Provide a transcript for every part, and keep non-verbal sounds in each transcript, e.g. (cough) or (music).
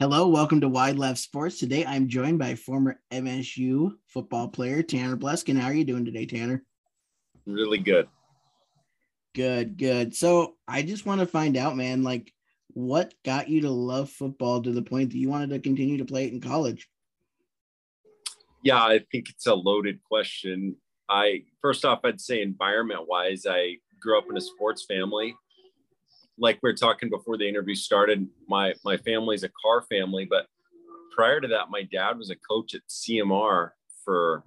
Hello, welcome to Wide Left Sports. Today I'm joined by former MSU football player Tanner Bleskin. How are you doing today, Tanner? Really good. Good, good. So I just want to find out, man, like what got you to love football to the point that you wanted to continue to play it in college? Yeah, I think it's a loaded question. I first off, I'd say environment wise, I grew up in a sports family like we are talking before the interview started, my my family's a car family, but prior to that, my dad was a coach at CMR for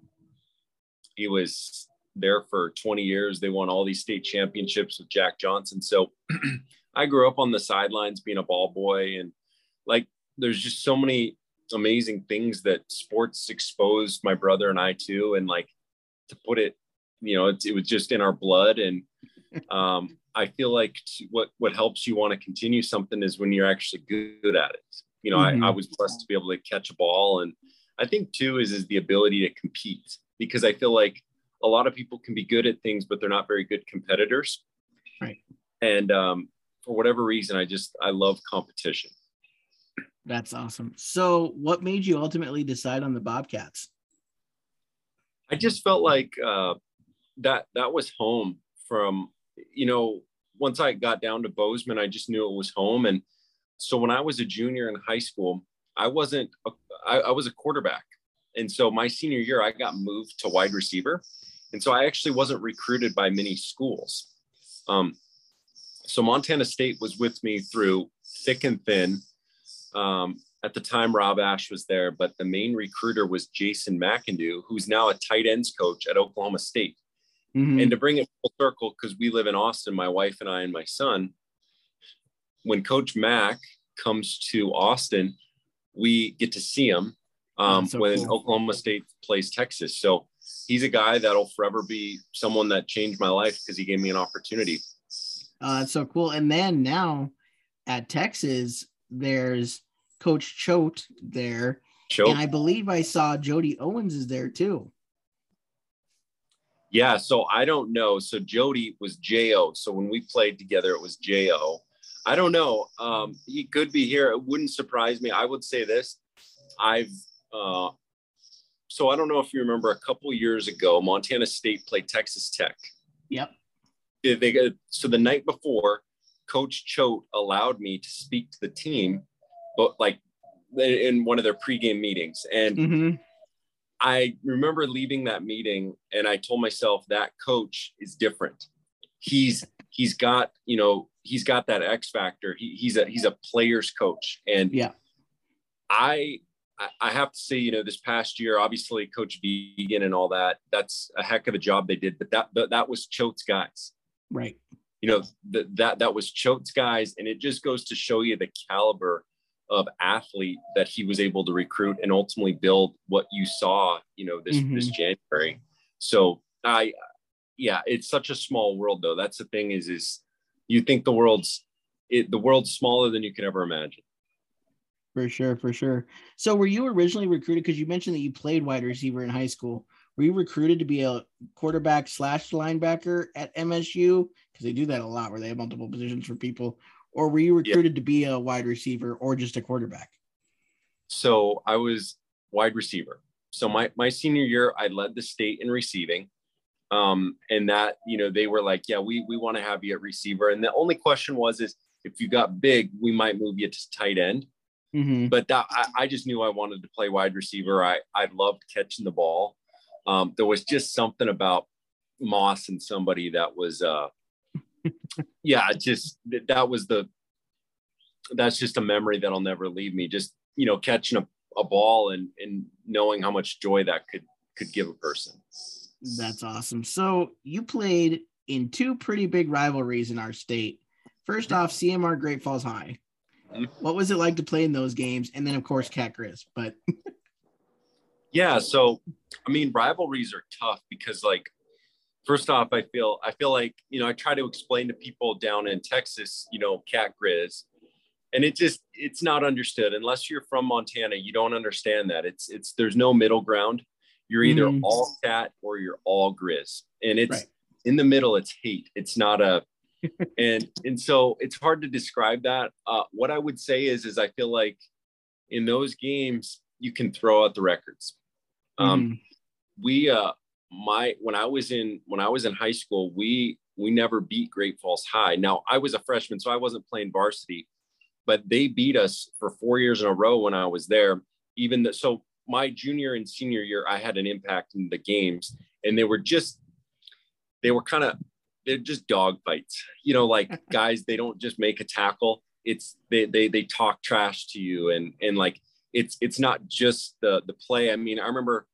he was there for 20 years. They won all these state championships with Jack Johnson. So (clears throat) I grew up on the sidelines being a ball boy and like there's just so many amazing things that sports exposed my brother and I to and like to put it you know it, it was just in our blood and um I feel like what what helps you want to continue something is when you're actually good at it. You know, mm-hmm. I, I was blessed to be able to catch a ball, and I think too is is the ability to compete because I feel like a lot of people can be good at things, but they're not very good competitors. Right. And um, for whatever reason, I just I love competition. That's awesome. So, what made you ultimately decide on the Bobcats? I just felt like uh, that that was home from you know, once I got down to Bozeman, I just knew it was home. And so when I was a junior in high school, I wasn't, a, I, I was a quarterback. And so my senior year, I got moved to wide receiver. And so I actually wasn't recruited by many schools. Um, so Montana State was with me through thick and thin. Um, at the time, Rob Ash was there, but the main recruiter was Jason McEndoo, who's now a tight ends coach at Oklahoma State. Mm-hmm. And to bring it full circle, because we live in Austin, my wife and I and my son, when Coach Mack comes to Austin, we get to see him um, so when cool. Oklahoma State plays Texas. So he's a guy that'll forever be someone that changed my life because he gave me an opportunity. Uh, that's so cool. And then now at Texas, there's Coach Choate there. Choate. And I believe I saw Jody Owens is there too. Yeah, so I don't know. So Jody was Jo. So when we played together, it was Jo. I don't know. Um, he could be here. It wouldn't surprise me. I would say this. I've uh, so I don't know if you remember a couple years ago, Montana State played Texas Tech. Yep. They, so the night before, Coach Choate allowed me to speak to the team, but like in one of their pregame meetings, and. Mm-hmm I remember leaving that meeting and I told myself that coach is different. He's he's got, you know, he's got that X factor. He, he's a he's a player's coach. And yeah, I I have to say, you know, this past year, obviously Coach Vigen and all that, that's a heck of a job they did. But that that, that was Choate's guys. Right. You know, that that that was Choate's guys. And it just goes to show you the caliber of athlete that he was able to recruit and ultimately build what you saw, you know, this mm-hmm. this January. So I yeah, it's such a small world though. That's the thing is is you think the world's it, the world's smaller than you can ever imagine. For sure, for sure. So were you originally recruited because you mentioned that you played wide receiver in high school? Were you recruited to be a quarterback slash linebacker at MSU? Because they do that a lot where they have multiple positions for people or were you recruited yeah. to be a wide receiver or just a quarterback? So I was wide receiver. So my my senior year, I led the state in receiving. Um, and that, you know, they were like, yeah, we we want to have you at receiver. And the only question was is if you got big, we might move you to tight end. Mm-hmm. But that I, I, just knew I wanted to play wide receiver. I I loved catching the ball. Um, there was just something about Moss and somebody that was uh yeah, just that was the that's just a memory that'll never leave me. Just you know, catching a, a ball and and knowing how much joy that could could give a person. That's awesome. So you played in two pretty big rivalries in our state. First mm-hmm. off, CMR Great Falls High. Mm-hmm. What was it like to play in those games? And then of course Cat Grizz, but (laughs) yeah, so I mean rivalries are tough because like first off, I feel I feel like you know I try to explain to people down in Texas, you know, cat grizz, and it just it's not understood unless you're from Montana. You don't understand that it's it's there's no middle ground. You're either mm. all cat or you're all grizz, and it's right. in the middle. It's hate. It's not a (laughs) and and so it's hard to describe that. Uh, what I would say is is I feel like in those games you can throw out the records. Um, mm. We uh, my when I was in when I was in high school, we we never beat Great Falls High. Now I was a freshman, so I wasn't playing varsity, but they beat us for four years in a row when I was there. Even the, so, my junior and senior year, I had an impact in the games, and they were just they were kind of they're just dog fights. You know, like (laughs) guys, they don't just make a tackle. It's they they they talk trash to you, and and like it's it's not just the the play. I mean, I remember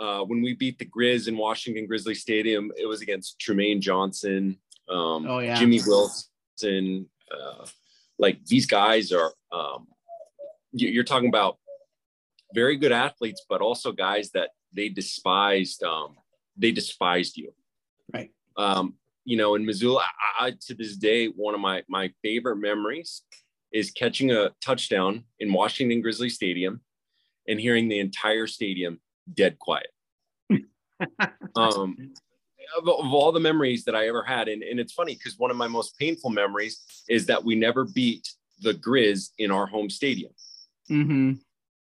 uh, when we beat the Grizz in Washington Grizzly Stadium, it was against Trumaine Johnson, um, oh, yeah. Jimmy Wilson. Uh, like these guys are, um, you're talking about very good athletes, but also guys that they despised. Um, they despised you, right? Um, you know, in Missoula, I, I, to this day, one of my my favorite memories is catching a touchdown in Washington Grizzly Stadium and hearing the entire stadium dead quiet. (laughs) um, of, of, all the memories that I ever had, and, and it's funny because one of my most painful memories is that we never beat the Grizz in our home stadium. Mm-hmm.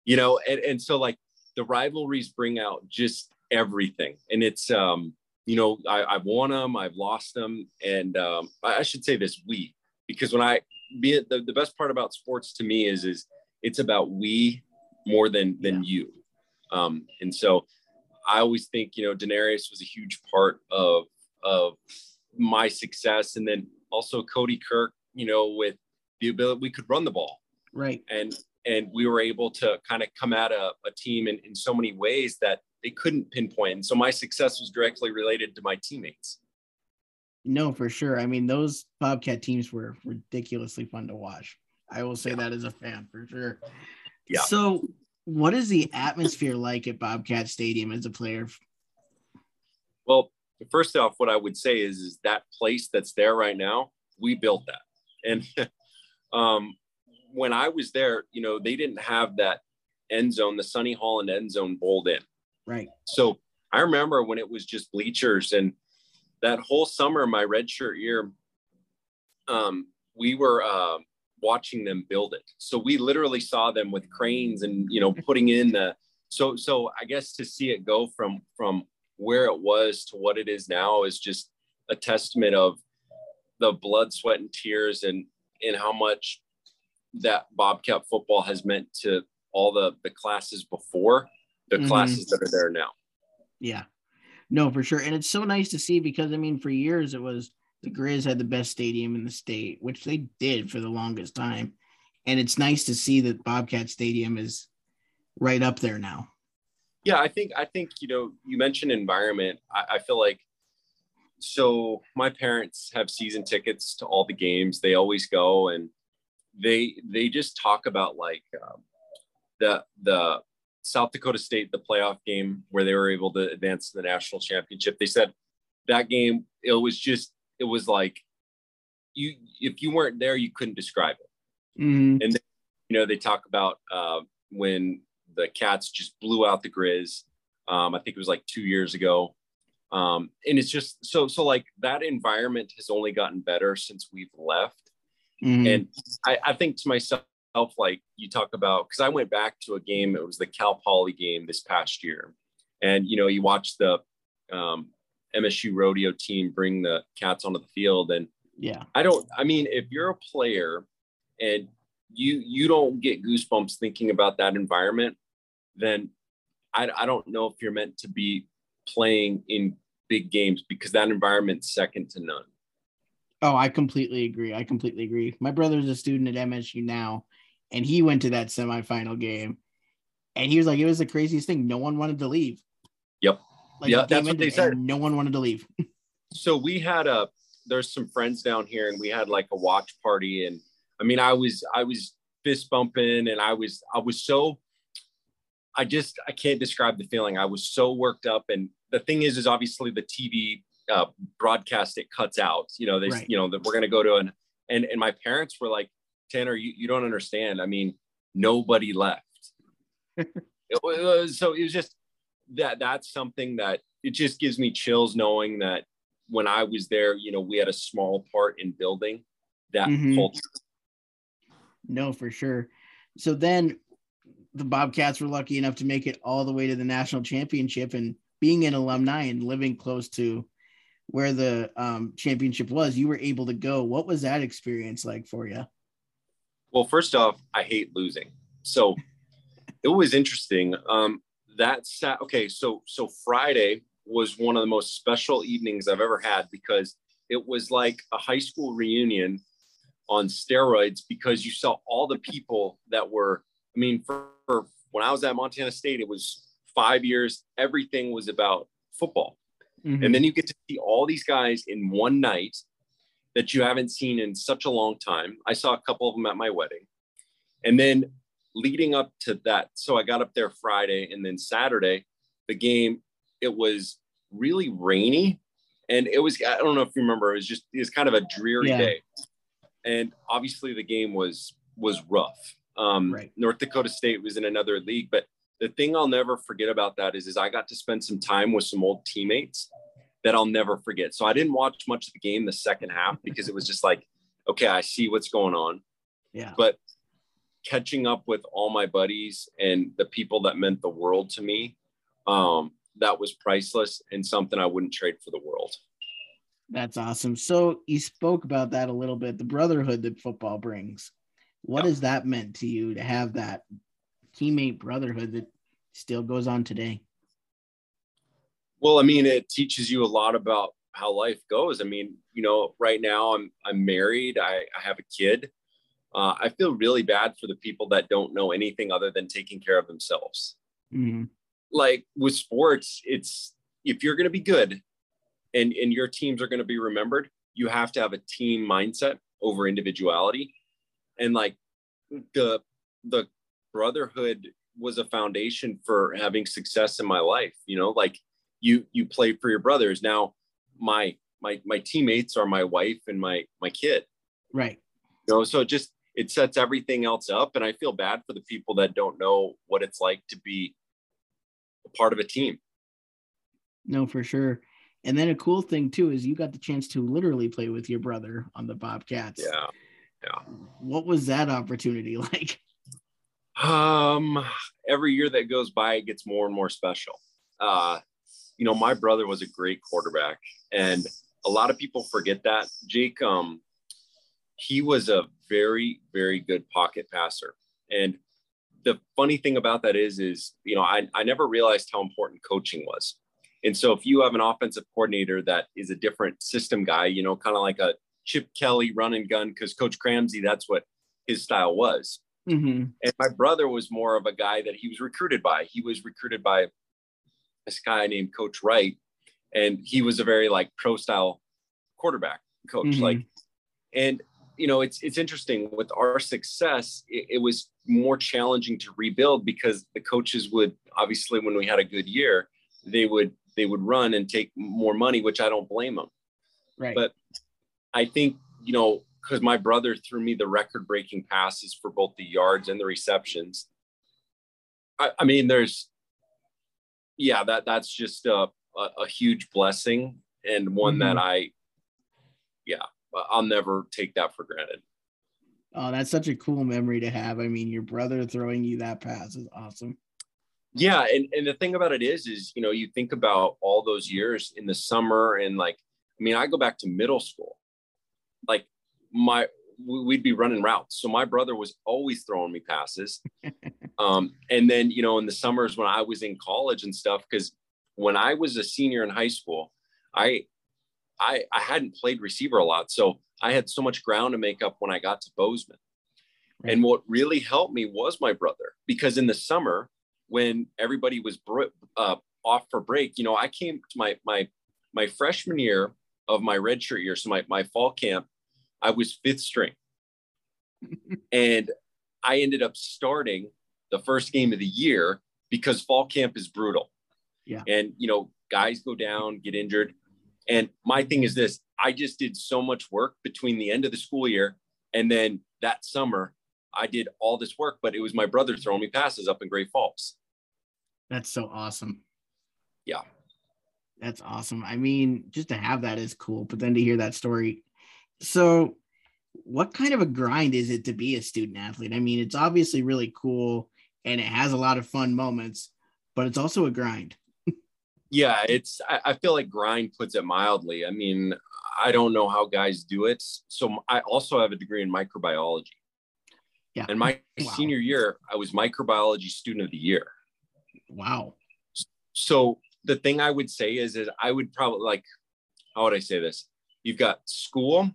You know, and, and so like the rivalries bring out just everything, and it's um, you know, I, I've won them, I've lost them, and um, I, I should say this we because when I be it the, the best part about sports to me is is it's about we more than than yeah. you um, and so I always think, you know, DeNarius was a huge part of, of my success. And then also Cody Kirk, you know, with the ability we could run the ball. Right. And, and we were able to kind of come at a, a team in, in so many ways that they couldn't pinpoint. And so my success was directly related to my teammates. No, for sure. I mean, those Bobcat teams were ridiculously fun to watch. I will say yeah. that as a fan for sure. Yeah. So what is the atmosphere like at Bobcat Stadium as a player? Well, first off, what I would say is, is that place that's there right now, we built that. And (laughs) um, when I was there, you know, they didn't have that end zone, the Sonny Holland end zone bowled in. Right. So I remember when it was just bleachers and that whole summer, my redshirt year, um, we were uh, watching them build it. So we literally saw them with cranes and you know putting in the so so I guess to see it go from from where it was to what it is now is just a testament of the blood, sweat, and tears and and how much that Bobcat football has meant to all the the classes before the mm-hmm. classes that are there now. Yeah. No, for sure. And it's so nice to see because I mean for years it was the Grizz had the best stadium in the state, which they did for the longest time. And it's nice to see that Bobcat Stadium is right up there now. Yeah, I think I think you know you mentioned environment. I, I feel like so my parents have season tickets to all the games. They always go and they they just talk about like um, the the South Dakota State the playoff game where they were able to advance to the national championship. They said that game it was just it was like you if you weren't there, you couldn't describe it. Mm-hmm. And then, you know, they talk about uh, when the cats just blew out the Grizz. Um, I think it was like two years ago. Um, and it's just so so like that environment has only gotten better since we've left. Mm-hmm. And I, I think to myself, like you talk about, because I went back to a game, it was the Cal Poly game this past year. And you know, you watch the um, MSU rodeo team bring the cats onto the field. And yeah, I don't, I mean, if you're a player and you, you don't get goosebumps thinking about that environment, then I, I don't know if you're meant to be playing in big games because that environment's second to none. Oh, I completely agree. I completely agree. My brother's a student at MSU now, and he went to that semifinal game. And he was like, it was the craziest thing. No one wanted to leave. Like, Yeah, that's what they said. No one wanted to leave. (laughs) so we had a there's some friends down here and we had like a watch party and i mean i was i was fist bumping and i was i was so i just i can't describe the feeling i was so worked up and the thing is is obviously the tv uh, broadcast it cuts out you know they Right. you know that we're going to go to an and and my parents were like tanner you, you don't understand i mean nobody left (laughs) it was, so it was just that that's something that it just gives me chills knowing that when I was there, you know, we had a small part in building that Mhm. culture. No, for sure. So then the Bobcats were lucky enough to make it all the way to the national championship and being an alumni and living close to where the um, championship was, you were able to go. What was that experience like for you? Well, first off, I hate losing. So it was interesting. Um, that sat okay, so so Friday was one of the most special evenings I've ever had because it was like a high school reunion on steroids because you saw all the people that were, I mean, for, for when I was at Montana State, it was five years, everything was about football. Mhm. And then you get to see all these guys in one night that you haven't seen in such a long time. I saw a couple of them at my wedding. And then leading up to that, so I got up there Friday and then Saturday, the game, it was really rainy. And it was, I don't know if you remember, it was just, it was kind of a dreary Yeah. day. And obviously the game was, was rough. Um, Right. North Dakota State was in another league, but the thing I'll never forget about that is, is I got to spend some time with some old teammates that I'll never forget. So I didn't watch much of the game the second half because it was just like, okay, I see what's going on. yeah. But catching up with all my buddies and the people that meant the world to me, um, that was priceless and something I wouldn't trade for the world. That's awesome. So you spoke about that a little bit, the brotherhood that football brings. What Yeah. has that meant to you to have that teammate brotherhood that still goes on today? Well, I mean, it teaches you a lot about how life goes. I mean, you know, right now I'm I'm married. I, I have a kid. Uh, I feel really bad for the people that don't know anything other than taking care of themselves. Mhm. Like with sports, it's if you're going to be good, and and your teams are going to be remembered, you have to have a team mindset over individuality, and like the the brotherhood was a foundation for having success in my life. You know, like you you play for your brothers. Now my my my teammates are my wife and my my kid. Right. You know, so just it sets everything else up. And I feel bad for the people that don't know what it's like to be a part of a team. No, for sure. And then a cool thing too is you got the chance to literally play with your brother on the Bobcats. Yeah. Yeah. What was that opportunity (laughs) like? Um, every year that goes by, it gets more and more special. Uh, you know, my brother was a great quarterback, and a lot of people forget that. Jake, um, he was a very, very good pocket passer. And the funny thing about that is, is you know, I, I never realized how important coaching was. And so if you have an offensive coordinator that is a different system guy, you know, kind of like a Chip Kelly run and gun, because Coach Cramsey, that's what his style was. Mm-hmm. And my brother was more of a guy that he was recruited by. He was recruited by this guy named Coach Wright, and he was a very like pro style quarterback coach. Mhm. Like, and you know, it's it's interesting with our success. It, it was more challenging to rebuild because the coaches would obviously, when we had a good year, they would they would run and take more money, which I don't blame them. Right. But I think, you know, because my brother threw me the record breaking passes for both the yards and the receptions. I, I mean, there's, yeah, that that's just a, a, a huge blessing and one that mm-hmm. I, yeah, I'll never take that for granted. oh, that's such a cool memory to have. I mean, your brother throwing you that pass is awesome. Yeah, and and the thing about it is, is you know, you think about all those years in the summer, and like, I mean, I go back to middle school, like my we- we'd be running routes, so my brother was always throwing me passes, (laughs) um, and then you know, in the summers when I was in college and stuff, because when I was a senior in high school, I I I hadn't played receiver a lot, so I had so much ground to make up when I got to Bozeman. And what really helped me was my brother because in the summer, when everybody was uh, off for break, you know, I came to my my my freshman year of my redshirt year, so my my fall camp, I was fifth string, (laughs) and I ended up starting the first game of the year because fall camp is brutal. Yeah, and you know, guys go down, get injured, and my thing is this: I just did so much work between the end of the school year and then that summer. I did all this work, but it was my brother throwing me passes up in Great Falls. That's so awesome. Yeah. That's awesome. I mean, just to have that is cool, but then to hear that story. So, what kind of a grind is it to be a student athlete? I mean, it's obviously really cool and it has a lot of fun moments, but it's also a grind. Yeah, it's, I, I feel like grind puts it mildly. I mean, I don't know how guys do it. So, I also have a degree in microbiology. Yeah. And my wow. senior year, I was microbiology student of the year. Wow. So the thing I would say is, is I would probably like, how would I say this? You've got school,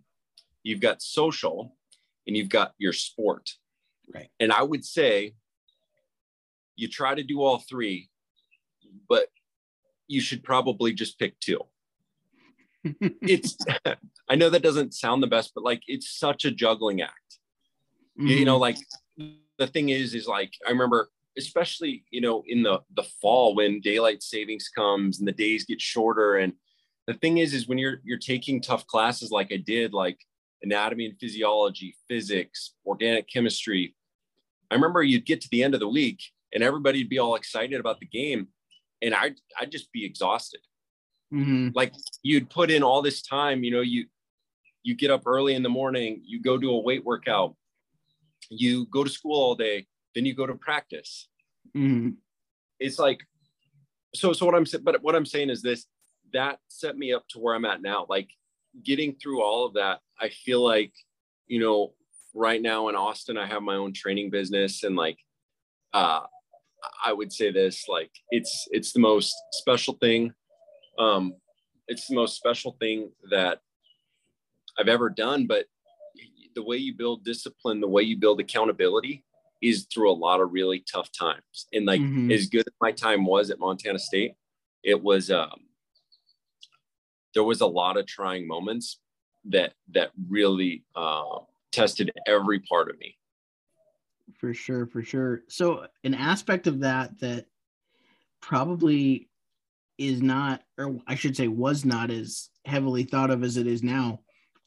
you've got social, and you've got your sport. Right. And I would say you try to do all three, but you should probably just pick two. (laughs) it's (laughs) I know that doesn't sound the best, but like it's such a juggling act. Mm-hmm. You know, like the thing is, is like I remember especially you know in the the fall when daylight savings comes and the days get shorter and the thing is is when you're you're taking tough classes like i did like anatomy and physiology physics organic chemistry i remember you'd get to the end of the week and everybody'd be all excited about the game and i'd, I'd just be exhausted mm-hmm. like you'd put in all this time you know you you get up early in the morning you go do a weight workout you go to school all day then you go to practice. Mm-hmm. It's like, so, so what I'm saying, but what I'm saying is this, that set me up to where I'm at now. Like getting through all of that, I feel like, you know, right now in Austin, I have my own training business and like, uh, I would say this, like it's, it's the most special thing. Um, it's the most special thing that I've ever done, but the way you build discipline, the way you build accountability, is through a lot of really tough times. And like mm-hmm. as good as my time was at Montana State, it was um there was a lot of trying moments that that really uh, tested every part of me. For sure, for sure. So an aspect of that that probably is not, or I should say, was not as heavily thought of as it is now,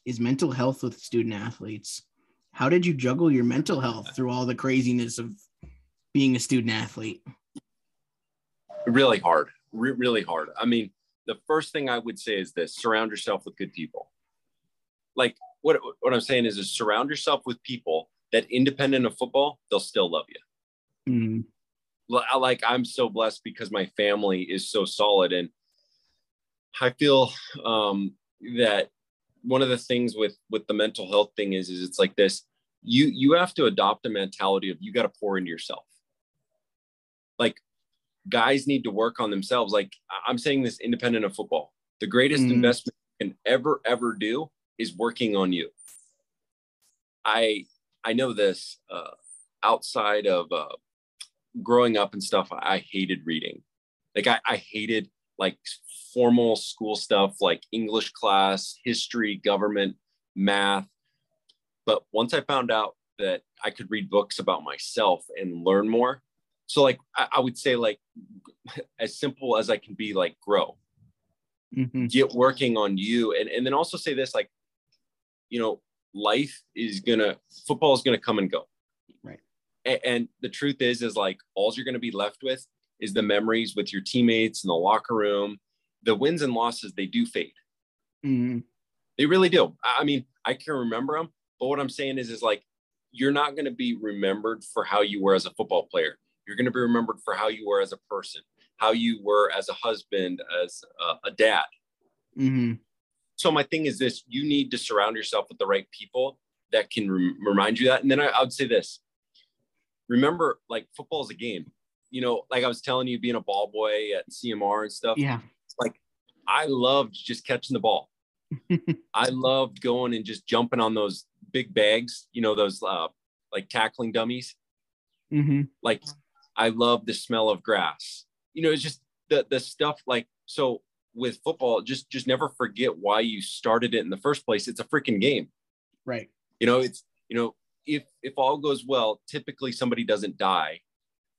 is mental health with student athletes how did you juggle your mental health through all the craziness of being a student athlete? Really hard, Re- really hard. I mean, the first thing I would say is this: surround yourself with good people. Like what what I'm saying is, is surround yourself with people that, independent of football, they'll still love you. Mm-hmm. Like I'm so blessed because my family is so solid, and I feel um, that one of the things with with the mental health thing is is it's like this you you have to adopt a mentality of you got to pour into yourself like guys need to work on themselves like i'm saying this independent of football the greatest mm. investment you can ever ever do is working on you i i know this uh, outside of uh, growing up and stuff i hated reading like I, I hated like formal school stuff like English class, history, government, math. But once I found out that I could read books about myself and learn more, so like I, I would say like (laughs) as simple as I can be, like grow, mm-hmm. get working on you, and and then also say this like, you know, life is gonna football is gonna come and go, right? And, and the truth is, is like all you're gonna be left with is the memories with your teammates in the locker room. The wins and losses, they do fade. Mm-hmm. They really do. I mean, I can remember them, but what I'm saying is, is like, you're not to be remembered for how you were as a football player. You're to be remembered for how you were as a person, how you were as a husband, as a, a dad. Mm-hmm. So my thing is this: you need to surround yourself with the right people that can re- remind you that. And then I, I would say this: remember, like football is a game you know, like I was telling you, being a ball boy at CMR and stuff. Yeah. Like I loved just catching the ball. (laughs) I loved going and just jumping on those big bags, you know, those uh, like tackling dummies. Mm-hmm. Like I love the smell of grass. You know, it's just the the stuff like so with football, just just never forget why you started it in the first place. It's a freaking game. Right. You know, it's you know, if if all goes well, typically somebody doesn't die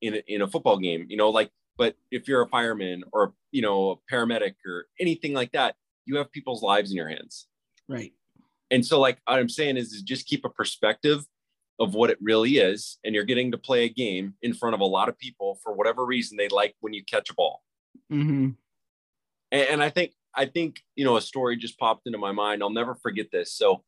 in a, in a football game, you know, like but if you're a fireman or you know, a paramedic or anything like that, you have people's lives in your hands. Right. And so like what I'm saying is, is just keep a perspective of what it really is and you're getting to play a game in front of a lot of people for whatever reason they like when you catch a ball. Mm-hmm. And, and I think I think you know a story just popped into my mind. I'll never forget this. So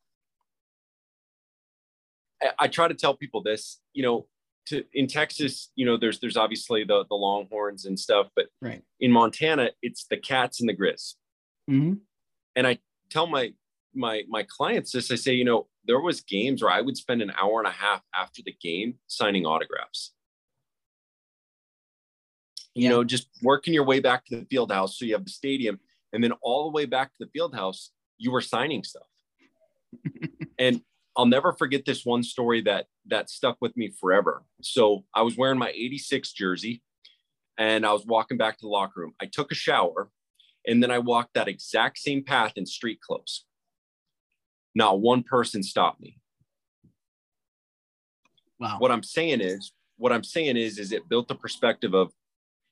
I, I try to tell people this. You know, to in Texas, you know, there's there's obviously the the Longhorns and stuff, but right in Montana, it's the Cats and the Grizz. Mm-hmm. And I tell my my my clients this. I say, you know, there was games where I would spend an hour and a half after the game signing autographs you know, just working your way back to the field house. So you have the stadium, and then all the way back to the field house, you were signing stuff. (laughs) and I'll never forget this one story that that stuck with me forever. So I was wearing my 86 jersey and I was walking back to the locker room. I took a shower and then I walked that exact same path in street clothes. Not one person stopped me. Wow. What I'm saying is, what I'm saying is, is it built the perspective of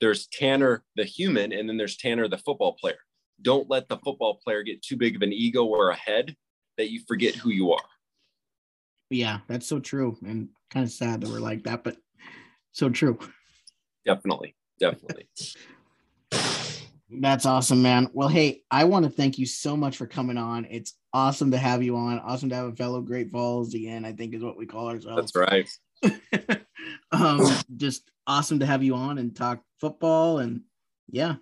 there's Tanner the human, and then there's Tanner the football player. Don't let the football player get too big of an ego or a head that you forget who you are. Yeah, that's so true, and kind of sad that we're like that, but so true. Definitely, definitely. (laughs) That's awesome, man. Well, hey, I want to thank you so much for coming on. It's awesome to have you on. Awesome to have a fellow Great Falls again. I think is what we call ourselves. That's right. (laughs) um, just awesome to have you on and talk football and yeah.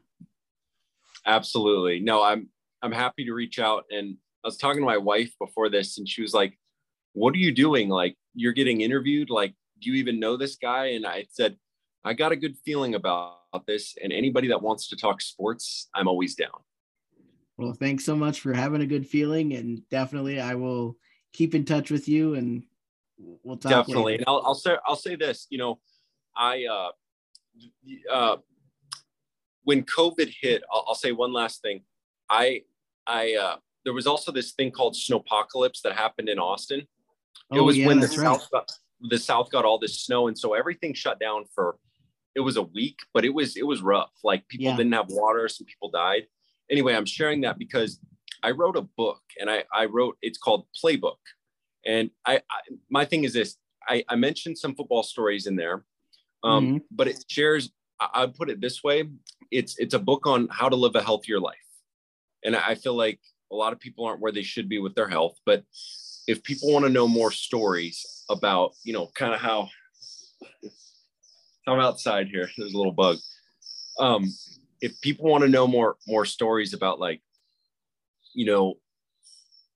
Absolutely. No, I'm I'm happy to reach out and I was talking to my wife before this and she was like, "What are you doing? Like you're getting interviewed? Like do you even know this guy?" And I said, "I got a good feeling about this and anybody that wants to talk sports, I'm always down." Well, thanks so much for having a good feeling and definitely I will keep in touch with you and we'll talk definitely. Later. And I'll, I'll say I'll say this. You know, I uh, uh, when COVID hit, I'll, I'll, say one last thing. I I uh, there was also this thing called snowpocalypse that happened in Austin. Oh, it was yeah, when the south got, the south got all this snow, and so everything shut down for it was a week, but it was it was rough. Like people yeah. didn't have water, some people died. Anyway, I'm sharing that because I wrote a book, and I I wrote it's called Playbook and I, I my thing is this: I, I, mentioned some football stories in there, um, mm-hmm. but it shares. I, would put it this way: it's it's a book on how to live a healthier life, and I feel like a lot of people aren't where they should be with their health. But if people want to know more stories about, you know, kind of how I'm outside here. (laughs) There's a little bug. Um, if people want to know more more stories about like, you know,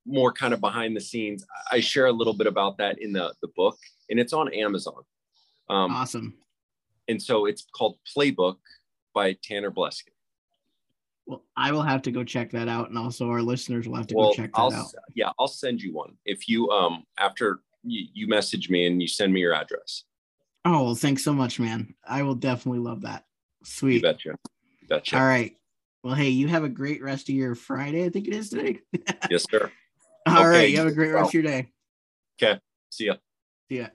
more kind of behind the scenes. I share a little bit about that in the, the book, and it's on Amazon. Um, awesome. And so it's called Playbook by Tanner Bleskin. Well, I will have to go check that out, and also our listeners will have to well, go check that I'll, out. Yeah, I'll send you one if you um after you, you message me and you send me your address. Oh well, thanks so much, man. I will definitely love that. Sweet. You betcha. You betcha. All right. Well, hey, you have a great rest of your Friday. I think it is today. (laughs) yes, sir. All okay. right. You have a great rest of your day. Okay. See ya. See ya.